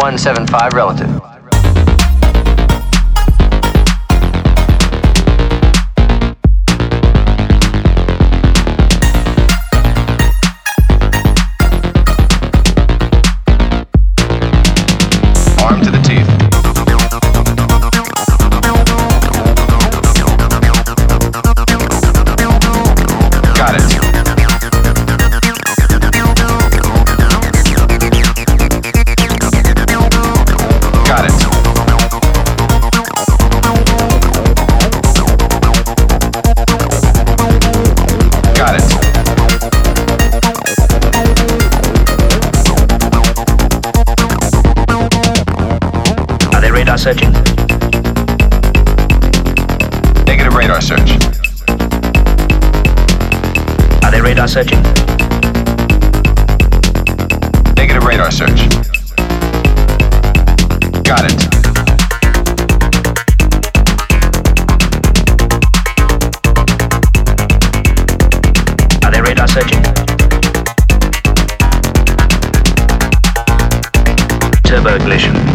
175 relative. Searching? Negative radar search. Are they radar searching? Negative radar search. Got it. Are they radar searching? Turbo ignition.